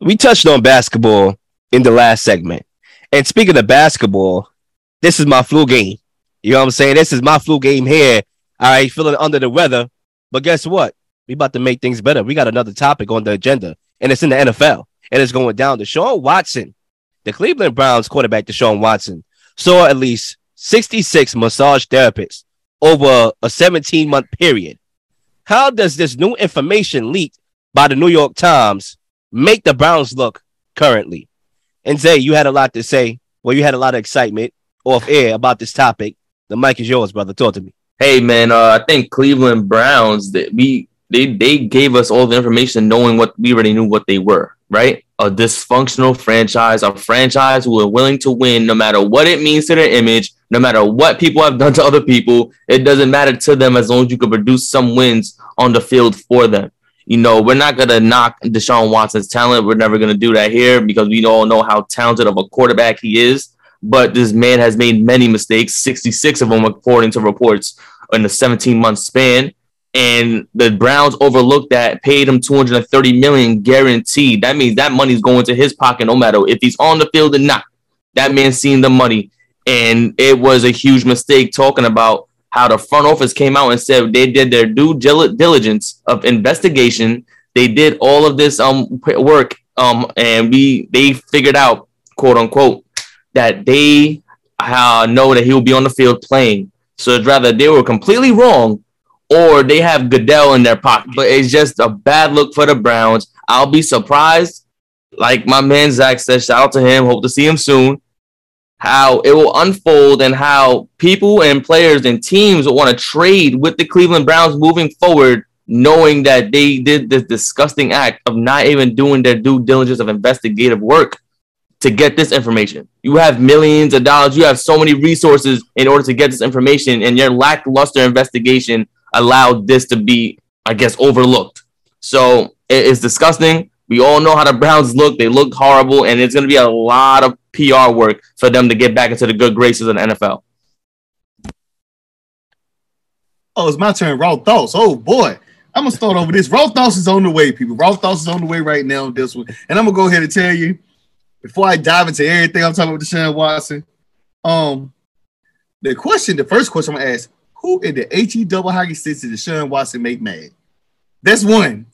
we touched on basketball in the last segment. And speaking of basketball, this is my flu game. You know what I'm saying? This is my flu game here. All right, feeling under the weather. But guess what? We about to make things better. We got another topic on the agenda, and it's in the NFL. And it's going down. To Deshaun Watson, the Cleveland Browns quarterback, Deshaun Watson, saw at least 66 massage therapists over a 17 month period. How does this new information leaked by the New York Times make the Browns look currently? And Zay, you had a lot to say. Well, you had a lot of excitement off air about this topic. The mic is yours, brother. Talk to me. Hey man, uh, I think Cleveland Browns that we they they gave us all the information knowing what we already knew what they were, right? A dysfunctional franchise, a franchise who are willing to win no matter what it means to their image, no matter what people have done to other people. It doesn't matter to them as long as you can produce some wins on the field for them. You know, we're not gonna knock Deshaun Watson's talent. We're never gonna do that here because we all know how talented of a quarterback he is but this man has made many mistakes, 66 of them according to reports in the 17 month span. And the Browns overlooked that, paid him 230 million guaranteed. That means that money's going to his pocket no matter if he's on the field or not. That man's seen the money. And it was a huge mistake talking about how the front office came out and said they did their due diligence of investigation. They did all of this um work um and we they figured out quote unquote that they uh, know that he will be on the field playing. So it's rather they were completely wrong or they have Goodell in their pocket. But it's just a bad look for the Browns. I'll be surprised, like my man Zach said, shout out to him. Hope to see him soon. How it will unfold and how people and players and teams will want to trade with the Cleveland Browns moving forward, knowing that they did this disgusting act of not even doing their due diligence of investigative work to get this information. You have millions of dollars, you have so many resources in order to get this information, and your lackluster investigation allowed this to be, I guess, overlooked. So it is disgusting. We all know how the Browns look. They look horrible, and it's going to be a lot of PR work for them to get back into the good graces of the NFL. Oh, it's my turn. Raw thoughts. Oh boy. I'm gonna start over this. Raw thoughts is on the way, people. Raw thoughts is on the way right now. This one, and I'm gonna go ahead and tell you before I dive into everything I'm talking about Deshaun Watson, um, the question, the first question I'm gonna ask, who in the HE double hockey sticks did Deshaun Watson make mad? That's one.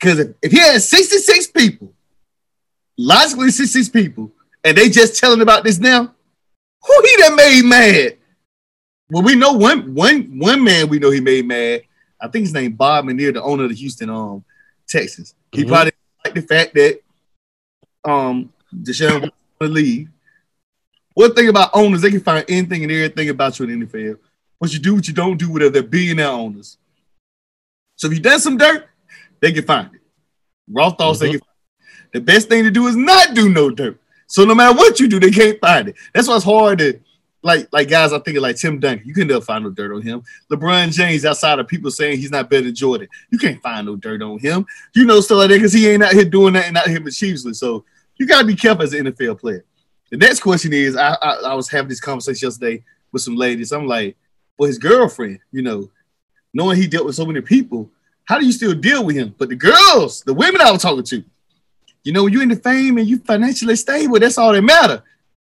Because if, if he had 66 people, logically 66 people, and they just telling about this now, who he that made mad? Well, we know one one one man we know he made mad. I think his name Bob McNair, the owner of the Houston um Texas. He mm-hmm. probably like the fact that um Deshaun want to leave. One thing about owners, they can find anything and everything about you in the NFL. What you do, what you don't do, whatever they're billionaire owners. So if you done some dirt, they can find it. Raw thoughts, mm-hmm. they can The best thing to do is not do no dirt. So no matter what you do, they can't find it. That's why it's hard to like like guys. I think like Tim Duncan. You can never find no dirt on him. LeBron James, outside of people saying he's not better than Jordan, you can't find no dirt on him. You know stuff like that because he ain't out here doing that and not here mischievously. So you got to be careful as an NFL player. The next question is I, I, I was having this conversation yesterday with some ladies. I'm like, well, his girlfriend, you know, knowing he dealt with so many people, how do you still deal with him? But the girls, the women I was talking to, you know, you in the fame and you financially stable, that's all that matter.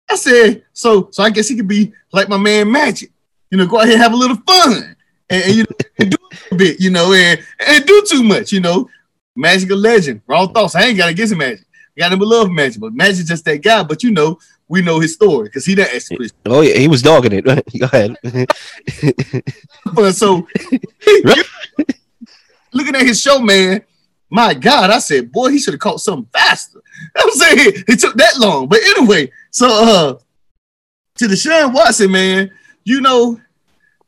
I said, so so I guess he could be like my man Magic, you know, go ahead and have a little fun and, and you know, and do a bit, you know, and, and do too much, you know. Magic a legend. Raw thoughts. I ain't got to get some Magic got him a love Magic, but Magic's just that guy. But you know, we know his story because he didn't ask Oh yeah, he was dogging it. Go ahead. so looking at his show, man. My God, I said, boy, he should have caught something faster. I'm saying it took that long. But anyway, so uh to Deshaun Watson, man, you know,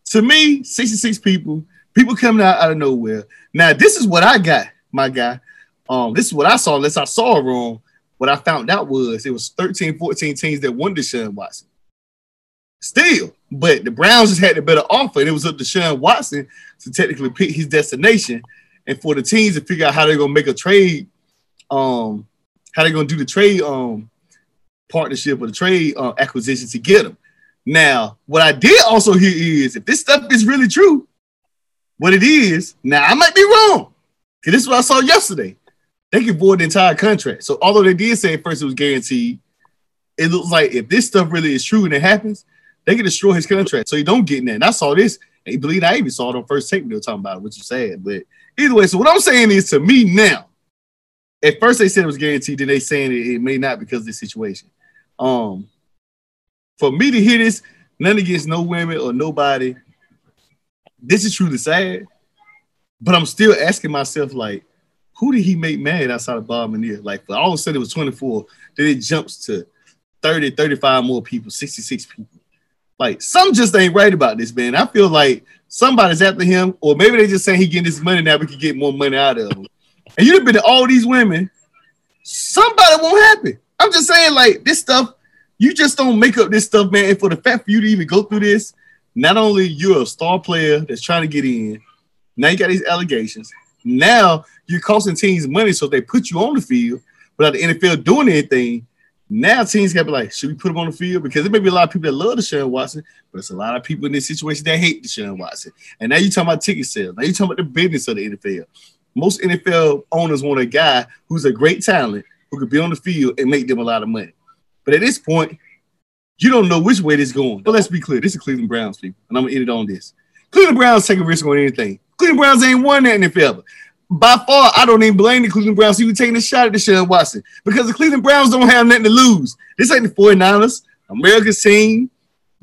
to me, 66 people, people coming out out of nowhere. Now, this is what I got, my guy. Um, this is what I saw, unless I saw wrong. What I found out was it was 13, 14 teams that won Deshaun Watson. Still, but the Browns just had the better offer, and it was up to Deshaun Watson to technically pick his destination, and for the teams to figure out how they're gonna make a trade, um, how they're gonna do the trade um partnership or the trade uh, acquisition to get him. Now, what I did also hear is if this stuff is really true, what it is, now I might be wrong. Because this is what I saw yesterday. they can void the entire contract. So although they did say at first it was guaranteed, it looks like if this stuff really is true and it happens, they can destroy his contract. So he don't get in there. And I saw this. You believe I even saw it on first take. They were talking about it, which is sad. But either way, so what I'm saying is to me now, at first they said it was guaranteed, then they saying it, it may not because of the situation. Um, for me to hear this, none against no women or nobody, this is truly sad. But I'm still asking myself, like, who did he make mad outside of Bob McNair? Like, all of a sudden it was 24, then it jumps to 30, 35 more people, 66 people. Like, some just ain't right about this, man. I feel like somebody's after him, or maybe they just saying he getting this money now, we can get more money out of him. And you've been to all these women, somebody won't happen. I'm just saying, like, this stuff, you just don't make up this stuff, man. And for the fact for you to even go through this, not only you're a star player that's trying to get in, now you got these allegations. Now you're costing teams money, so they put you on the field without the NFL doing anything. Now teams got to be like, should we put him on the field? Because there may be a lot of people that love Deshaun Watson, but it's a lot of people in this situation that hate Deshaun Watson. And now you're talking about ticket sales. Now you're talking about the business of the NFL. Most NFL owners want a guy who's a great talent who could be on the field and make them a lot of money. But at this point, you don't know which way this is going. But let's be clear, this is Cleveland Browns, people, and I'm gonna end it on this. Cleveland Browns take a risk on anything. Cleveland Browns ain't won that NFL. By far, I don't even blame the Cleveland Browns even taking a shot at the Deshaun Watson because the Cleveland Browns don't have nothing to lose. This ain't the 49ers, America's team,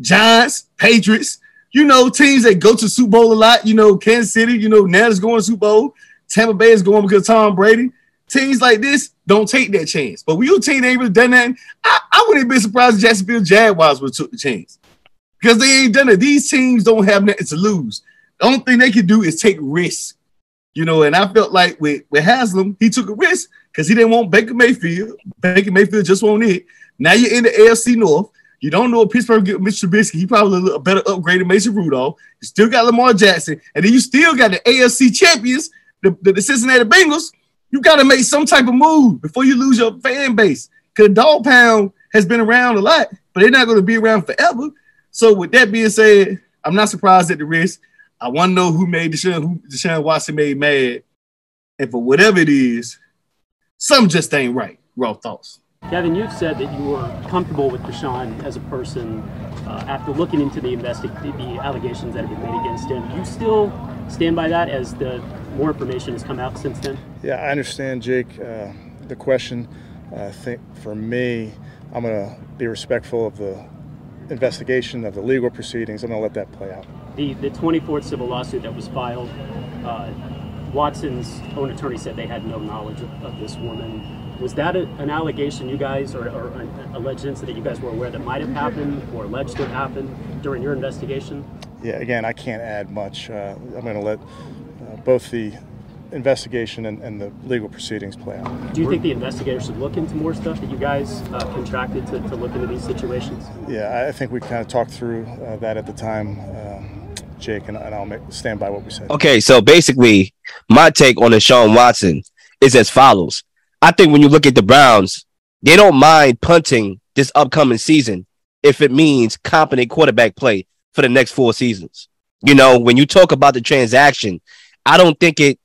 Giants, Patriots, you know, teams that go to Super Bowl a lot. You know, Kansas City, you know, now is going to Super Bowl. Tampa Bay is going because Tom Brady. Teams like this don't take that chance. But when you team ain't really done that, I, I wouldn't be surprised if Jacksonville Jaguars would took the chance. Because they ain't done it. These teams don't have nothing to lose. The only thing they can do is take risks. You know, and I felt like with, with Haslam, he took a risk because he didn't want Baker Mayfield. Baker Mayfield just won't it. Now you're in the AFC North. You don't know if Pittsburgh get Mitch Trubisky. He probably a better upgraded Mason Rudolph. You still got Lamar Jackson, and then you still got the AFC champions, the, the, the Cincinnati Bengals. You got to make some type of move before you lose your fan base. Because Dog Pound has been around a lot, but they're not going to be around forever. So with that being said, I'm not surprised at the risk. I want to know who made Deshaun, who Deshaun Watson made mad. And for whatever it is, something just ain't right. Raw thoughts. Kevin, you've said that you were comfortable with Deshaun as a person uh, after looking into the investi- the allegations that have been made against him. You still stand by that as the more information has come out since then? Yeah, I understand, Jake, uh, the question. I think for me, I'm going to be respectful of the investigation, of the legal proceedings. I'm going to let that play out. The, the 24th civil lawsuit that was filed, uh, Watson's own attorney said they had no knowledge of, of this woman. Was that a, an allegation you guys, or, or an alleged incident that you guys were aware that might have happened or alleged to have happened during your investigation? Yeah, again, I can't add much. Uh, I'm going to let uh, both the investigation and, and, the legal proceedings play out. Do you think the investigators should look into more stuff that you guys uh, contracted to, to, look into these situations? Yeah, I think we kind of talked through uh, that at the time, um, Jake, and, and I'll make, stand by what we said. Okay, so basically, my take on the Deshaun Watson is as follows. I think when you look at the Browns, they don't mind punting this upcoming season if it means competent quarterback play for the next four seasons. You know, when you talk about the transaction, I don't think it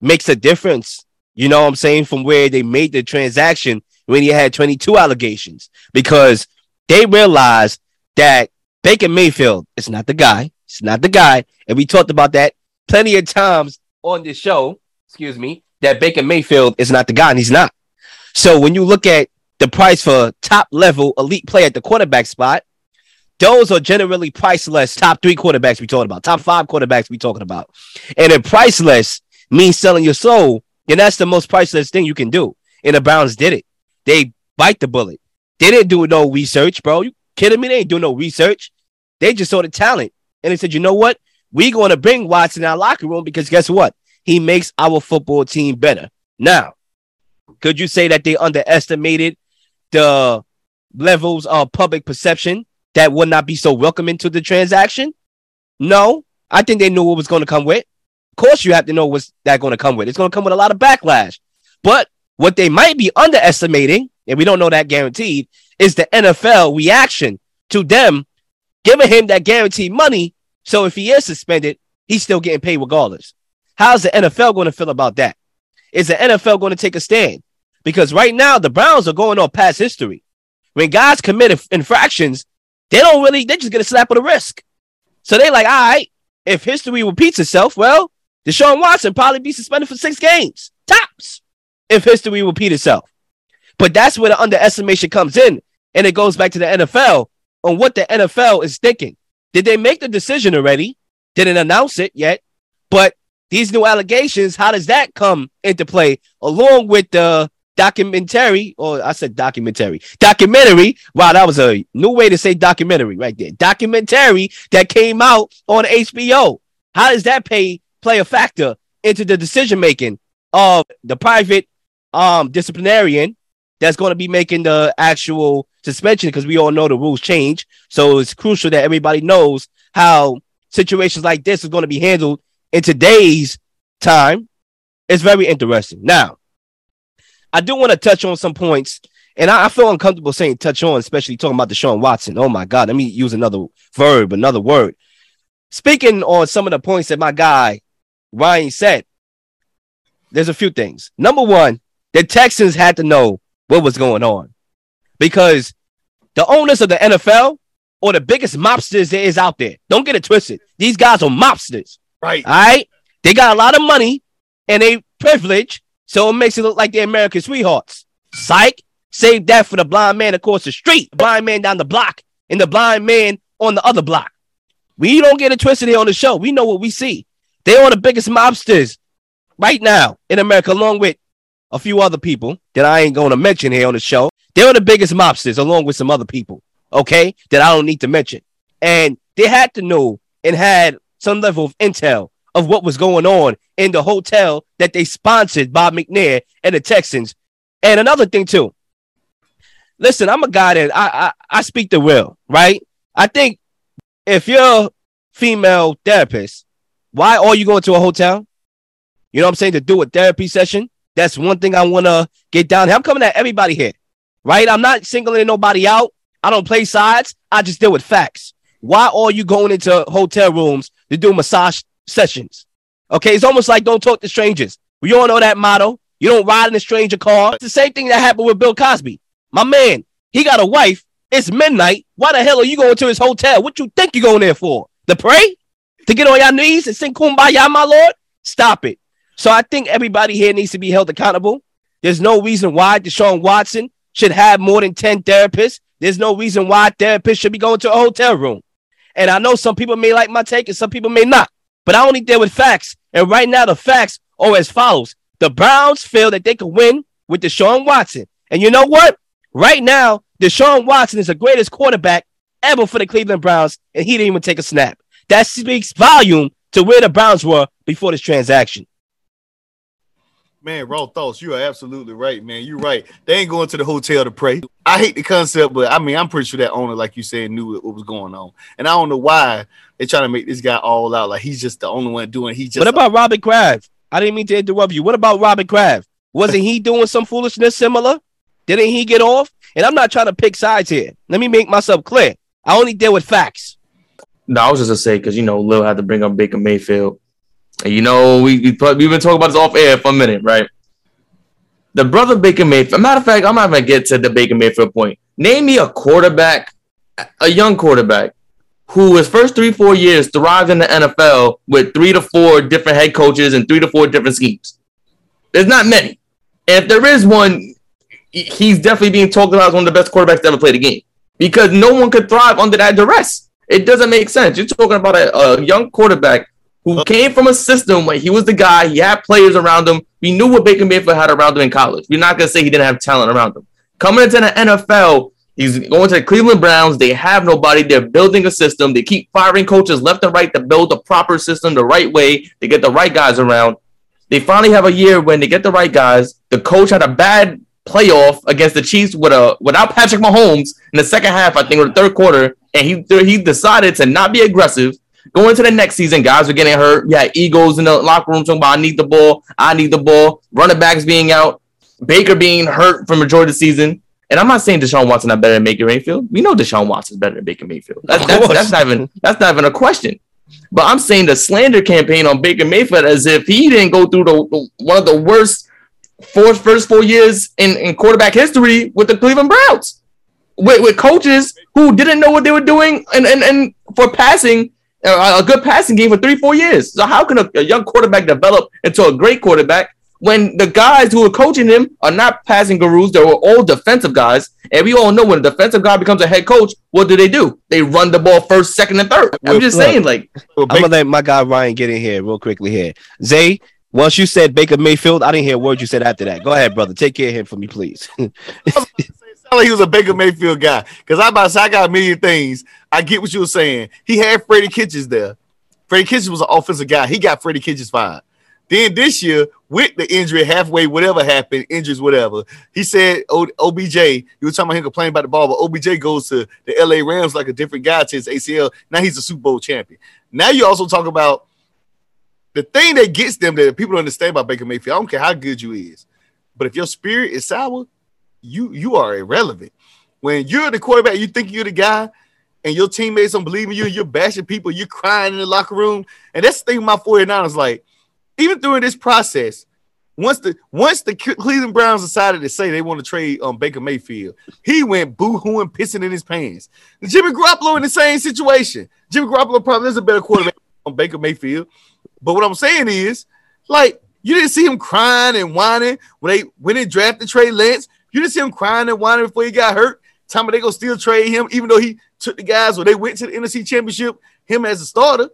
makes a difference, you know what I'm saying, from where they made the transaction when he had 22 allegations because they realized that Baker Mayfield is not the guy. It's not the guy. And we talked about that plenty of times on this show, excuse me, that Baker Mayfield is not the guy, and he's not. So when you look at the price for top level elite play at the quarterback spot, those are generally priceless top three quarterbacks we talking about, top five quarterbacks we talking about. And if priceless means selling your soul, then that's the most priceless thing you can do. And the Browns did it. They bite the bullet. They didn't do no research, bro. You kidding me? They ain't do no research. They just saw the talent. And they said, you know what? We're going to bring Watson in our locker room because guess what? He makes our football team better. Now, could you say that they underestimated the levels of public perception that would not be so welcoming to the transaction? No, I think they knew what was going to come with. Course, you have to know what's that going to come with. It's going to come with a lot of backlash. But what they might be underestimating, and we don't know that guaranteed, is the NFL reaction to them giving him that guaranteed money. So if he is suspended, he's still getting paid regardless. How's the NFL going to feel about that? is the NFL going to take a stand? Because right now the Browns are going on past history. When guys commit infractions, they don't really they just get a slap on the wrist. So they like, all right, if history repeats itself, well, Deshaun Watson probably be suspended for six games tops if history repeat itself. But that's where the underestimation comes in, and it goes back to the NFL on what the NFL is thinking. Did they make the decision already? Didn't announce it yet, but these new allegations, how does that come into play along with the documentary, or I said documentary, documentary. Wow, that was a new way to say documentary right there. Documentary that came out on HBO. How does that pay play a factor into the decision making of the private um disciplinarian that's going to be making the actual suspension because we all know the rules change. So it's crucial that everybody knows how situations like this is going to be handled in today's time. It's very interesting. Now, I do want to touch on some points, and I, feel uncomfortable saying touch on, especially talking about Deshaun Watson. Oh my God, let me use another verb, another word. Speaking on some of the points that my guy Ryan said, there's a few things. Number one, the Texans had to know what was going on because the owners of the NFL or the biggest mobsters there is out there. Don't get it twisted. These guys are mobsters. Right. All right. They got a lot of money and they privilege, so it makes it look like they're American sweethearts. Psych. Save that for the blind man across the street, blind man down the block, and the blind man on the other block. We don't get it twisted here on the show. We know what we see. They are the biggest mobsters right now in America, along with a few other people that I ain't going to mention here on the show. They're the biggest mobsters, along with some other people, okay, that I don't need to mention. And they had to know and had some level of intel of what was going on in the hotel that they sponsored Bob McNair and the Texans. And another thing, too. Listen, I'm a guy that I, I, I speak the will, right? I think if you're female therapist, why are you going to a hotel? You know what I'm saying? To do a therapy session. That's one thing I want to get down. I'm coming at everybody here, right? I'm not singling nobody out. I don't play sides. I just deal with facts. Why are you going into hotel rooms to do massage sessions? Okay, it's almost like don't talk to strangers. We all know that motto. You don't ride in a stranger car. It's the same thing that happened with Bill Cosby. My man, he got a wife. It's midnight. Why the hell are you going to his hotel? What you think you're going there for? The pray? To get on your knees and sing kumbaya, my lord? Stop it. So I think everybody here needs to be held accountable. There's no reason why Deshaun Watson should have more than 10 therapists. There's no reason why therapists should be going to a hotel room. And I know some people may like my take and some people may not, but I only deal with facts. And right now, the facts are as follows The Browns feel that they could win with Deshaun Watson. And you know what? Right now, Deshaun Watson is the greatest quarterback ever for the Cleveland Browns, and he didn't even take a snap. That speaks volume to where the Browns were before this transaction. Man, raw thoughts. You are absolutely right, man. You're right. They ain't going to the hotel to pray. I hate the concept, but I mean, I'm pretty sure that owner, like you said, knew what was going on. And I don't know why they're trying to make this guy all out like he's just the only one doing. He just. What about Robert Kraft? I didn't mean to interrupt you. What about Robert Kraft? Wasn't he doing some foolishness similar? Didn't he get off? And I'm not trying to pick sides here. Let me make myself clear. I only deal with facts. No, I was just gonna say because you know Lil had to bring up Baker Mayfield and you know, we, we have been talking about this off air for a minute, right? The brother Baker Mayfield. Matter of fact, I'm not gonna get to the Baker Mayfield point. Name me a quarterback, a young quarterback, who his first three, four years thrived in the NFL with three to four different head coaches and three to four different schemes. There's not many. And if there is one, he's definitely being talked about as one of the best quarterbacks to ever play the game. Because no one could thrive under that duress. It doesn't make sense. You're talking about a, a young quarterback who oh. came from a system where he was the guy, he had players around him. We knew what Baker Mayfield had around him in college. We're not gonna say he didn't have talent around him. Coming into the NFL, he's going to the Cleveland Browns. They have nobody. They're building a system. They keep firing coaches left and right to build the proper system the right way. They get the right guys around. They finally have a year when they get the right guys. The coach had a bad playoff against the Chiefs with a without Patrick Mahomes in the second half, I think, or the third quarter, and he he decided to not be aggressive Going to the next season, guys are getting hurt. Yeah, egos in the locker room talking about I need the ball, I need the ball. Running backs being out, Baker being hurt for majority of the season. And I'm not saying Deshaun Watson not better than Baker Mayfield. We know Deshaun Watson is better than Baker Mayfield. That's, that's, that's, not even that's not even a question. But I'm saying the slander campaign on Baker Mayfield as if he didn't go through the, the one of the worst four first four years in, in quarterback history with the Cleveland Browns, with, with coaches who didn't know what they were doing, and and, and for passing uh, a good passing game for three four years. So how can a, a young quarterback develop into a great quarterback when the guys who are coaching him are not passing gurus? They were all defensive guys, and we all know when a defensive guy becomes a head coach, what do they do? They run the ball first, second, and third. I'm just saying, like I'm gonna let my guy Ryan get in here real quickly here. Zay, once you said Baker Mayfield, I didn't hear a word you said after that. Go ahead, brother. Take care of him for me, please. like he was a Baker Mayfield guy. Because I about to say I got a million things. I get what you were saying. He had Freddie Kitchens there. Freddie Kitchens was an offensive guy. He got Freddie Kitchens fired. Then this year, with the injury, halfway, whatever happened, injuries, whatever, he said o- OBJ, you were talking about him complaining about the ball, but OBJ goes to the LA Rams like a different guy to his ACL. Now he's a Super Bowl champion. Now you also talk about the thing that gets them that people don't understand about Baker Mayfield. I don't care how good you is, but if your spirit is sour, you you are irrelevant. When you're the quarterback, you think you're the guy, and your teammates don't believe in you, and you're bashing people, you're crying in the locker room. And that's the thing with my 49ers, like, even during this process, once the once the Cleveland Browns decided to say they want to trade um, Baker Mayfield, he went boo-hooing, pissing in his pants. Jimmy Garoppolo in the same situation. Jimmy Garoppolo probably is a better quarterback on Baker Mayfield. But what I'm saying is, like, you didn't see him crying and whining when they when they drafted Trey Lance. You didn't see him crying and whining before he got hurt. Time they go still trade him, even though he took the guys when they went to the NFC Championship, him as a starter.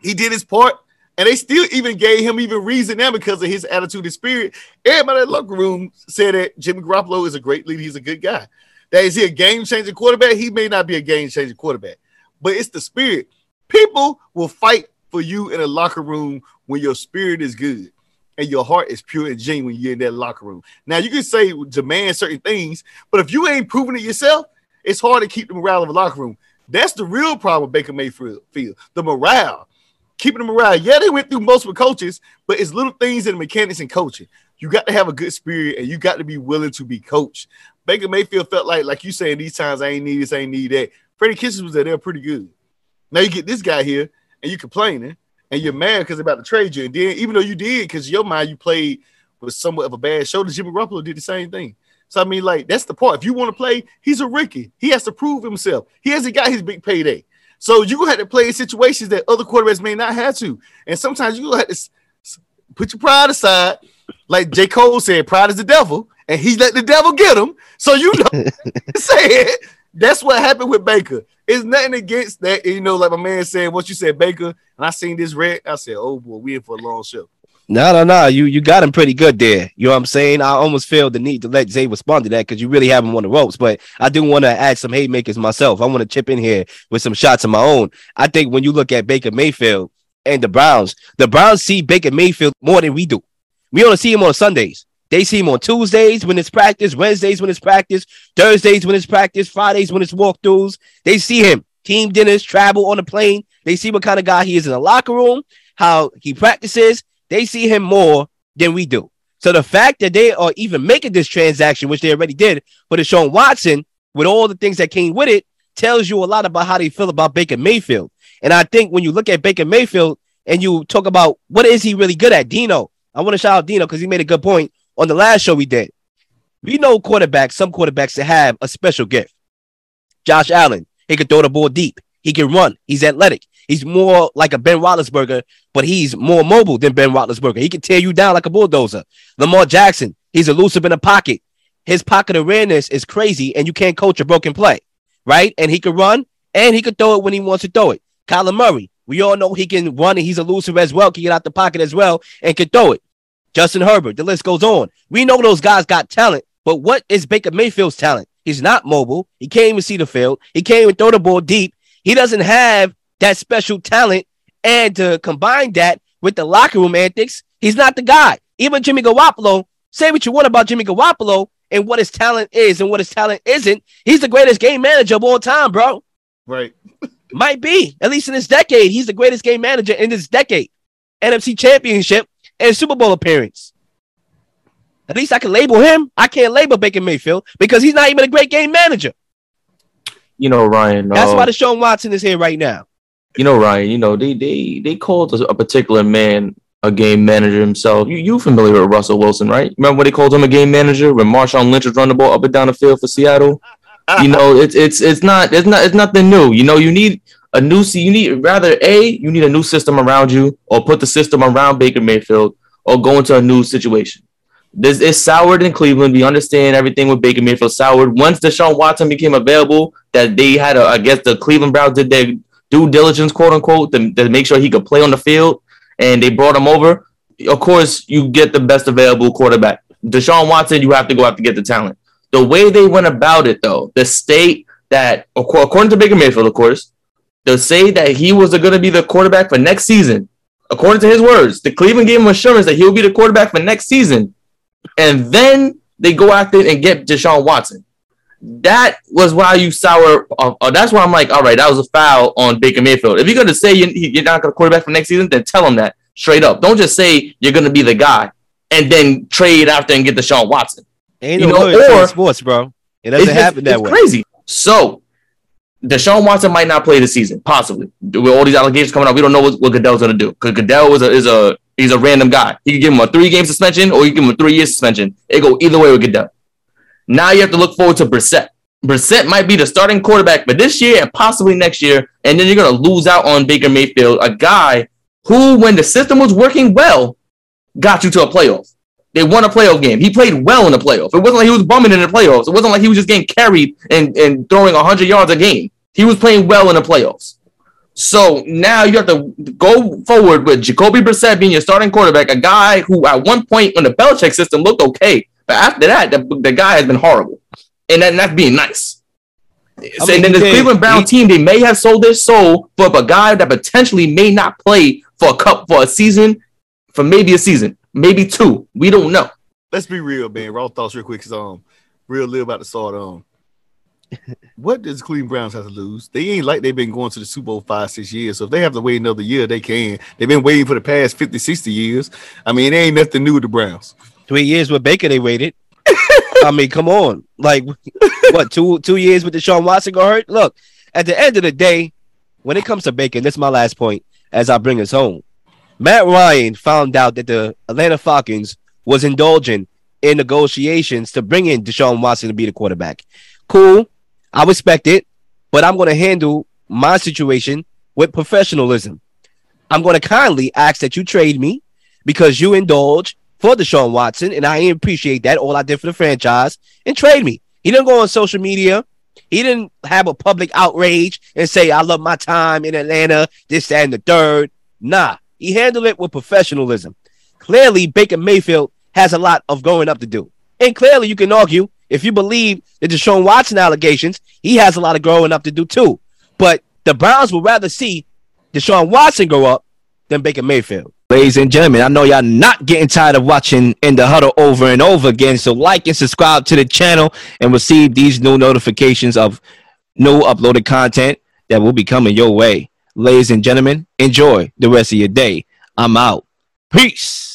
He did his part, and they still even gave him even reason now because of his attitude and spirit. Everybody in the locker room said that Jimmy Garoppolo is a great leader. He's a good guy. That is he a game changing quarterback? He may not be a game changing quarterback, but it's the spirit. People will fight for you in a locker room when your spirit is good and your heart is pure and genuine you're in that locker room. Now you can say demand certain things, but if you ain't proving it yourself, it's hard to keep the morale of a locker room. That's the real problem Baker Mayfield. Feel the morale, keeping the morale. Yeah, they went through multiple coaches, but it's little things in the mechanics and coaching. You got to have a good spirit and you got to be willing to be coached. Baker Mayfield felt like, like you saying, these times I ain't need this, I ain't need that. Freddie Kitchens was there, they're pretty good. Now you get this guy here and you complaining and you're mad because they're about to trade you. And then even though you did, because your mind you played with somewhat of a bad shoulder, Jimmy Garoppolo did the same thing. So I mean, like that's the part. If you want to play, he's a rookie. He has to prove himself. He hasn't got his big payday. So you go have to play in situations that other quarterbacks may not have to. And sometimes you have to put your pride aside. Like J. Cole said, pride is the devil, and he let the devil get him. So you know, say it. That's what happened with Baker. It's nothing against that. You know, like my man said, once you said Baker, and I seen this red, I said, oh boy, we in for a long show. No, no, no. You you got him pretty good there. You know what I'm saying? I almost feel the need to let Zay respond to that because you really have him on the ropes. But I do want to add some haymakers myself. I want to chip in here with some shots of my own. I think when you look at Baker Mayfield and the Browns, the Browns see Baker Mayfield more than we do. We only see him on Sundays. They see him on Tuesdays when it's practice, Wednesdays when it's practice, Thursdays when it's practice, Fridays when it's walkthroughs. They see him team dinners, travel on the plane. They see what kind of guy he is in the locker room, how he practices. They see him more than we do. So the fact that they are even making this transaction, which they already did for Deshaun Watson, with all the things that came with it, tells you a lot about how they feel about Baker Mayfield. And I think when you look at Baker Mayfield and you talk about what is he really good at, Dino, I want to shout out Dino because he made a good point on the last show we did. We know quarterbacks, some quarterbacks that have a special gift. Josh Allen, he can throw the ball deep. He can run. He's athletic. He's more like a Ben Roethlisberger, but he's more mobile than Ben Roethlisberger. He can tear you down like a bulldozer. Lamar Jackson, he's elusive in the pocket. His pocket awareness is crazy, and you can't coach a broken play, right? And he can run, and he can throw it when he wants to throw it. Kyler Murray, we all know he can run, and he's elusive as well, can get out the pocket as well, and can throw it. Justin Herbert, the list goes on. We know those guys got talent, but what is Baker Mayfield's talent? He's not mobile. He can't even see the field. He can't even throw the ball deep. He doesn't have that special talent. And to combine that with the locker room antics, he's not the guy. Even Jimmy Garoppolo, say what you want about Jimmy Garoppolo and what his talent is and what his talent isn't. He's the greatest game manager of all time, bro. Right. Might be, at least in this decade. He's the greatest game manager in this decade. NFC championship and Super Bowl appearance. At least I can label him. I can't label Baker Mayfield because he's not even a great game manager. You know, Ryan. That's uh, why Deshaun Watson is here right now. You know, Ryan. You know they they they called a, a particular man a game manager himself. You you familiar with Russell Wilson, right? Remember when they called him a game manager when Marshawn Lynch was running the ball up and down the field for Seattle? you know, it's it's it's not it's not it's nothing new. You know, you need a new you need rather a you need a new system around you or put the system around Baker Mayfield or go into a new situation. This is soured in Cleveland. We understand everything with Baker Mayfield soured. Once Deshaun Watson became available, that they had a, I guess the Cleveland Browns did their due diligence, quote unquote, to, to make sure he could play on the field, and they brought him over. Of course, you get the best available quarterback. Deshaun Watson, you have to go out to get the talent. The way they went about it, though, the state that, according to Baker Mayfield, of course, to say that he was going to be the quarterback for next season, according to his words, the Cleveland gave him assurance that he'll be the quarterback for next season and then they go after and get Deshaun Watson. That was why you sour. Uh, uh, that's why I'm like, all right, that was a foul on Baker Mayfield. If you're gonna say you're, you're not gonna quarterback for next season, then tell him that straight up. Don't just say you're gonna be the guy and then trade after and get Deshaun Watson. Ain't you no know, or sports, bro. It doesn't happen that way. Crazy. So Deshaun Watson might not play the season, possibly. With all these allegations coming out, we don't know what, what Goodell's going to do. Because Goodell is a, is a he's a random guy. He can give him a three game suspension or you give him a three year suspension. It go either way with Goodell. Now you have to look forward to Brissett. Brissett might be the starting quarterback for this year and possibly next year, and then you're going to lose out on Baker Mayfield, a guy who, when the system was working well, got you to a playoff. They won a playoff game. He played well in the playoffs. It wasn't like he was bumming in the playoffs. It wasn't like he was just getting carried and, and throwing 100 yards a game. He was playing well in the playoffs. So now you have to go forward with Jacoby Brissett being your starting quarterback, a guy who at one point in the Belichick system looked okay, but after that, the, the guy has been horrible, and, that, and that's being nice. I so, and then the Cleveland Brown he, team, they may have sold their soul for a guy that potentially may not play for a cup for a season, for maybe a season maybe two. We don't know. Let's be real, man. Raw thoughts, real quick. Cause, um, real live about to start. Um, what does Cleveland Browns have to lose? They ain't like they've been going to the Super Bowl five, six years. So if they have to wait another year, they can. They've been waiting for the past 50, 60 years. I mean, it ain't nothing new with the Browns. Three years with Baker, they waited. I mean, come on. Like what, two two years with Deshaun Watson got hurt? Look, at the end of the day, when it comes to Baker, this is my last point as I bring us home. Matt Ryan found out that the Atlanta Falcons was indulging in negotiations to bring in Deshaun Watson to be the quarterback. Cool. I respect it, but I'm going to handle my situation with professionalism. I'm going to kindly ask that you trade me because you indulge for Deshaun Watson, and I appreciate that. All I did for the franchise and trade me. He didn't go on social media. He didn't have a public outrage and say, I love my time in Atlanta, this, that, and the third. Nah, he handled it with professionalism. Clearly, Baker Mayfield has a lot of growing up to do. And clearly, you can argue, if you believe the Deshaun Watson allegations, he has a lot of growing up to do too. But the Browns would rather see Deshaun Watson grow up than Baker Mayfield. Ladies and gentlemen, I know y'all not getting tired of watching in the huddle over and over again. So like and subscribe to the channel and receive these new notifications of new uploaded content that will be coming your way ladies and gentlemen, enjoy the rest of your day. I'm out. Peace.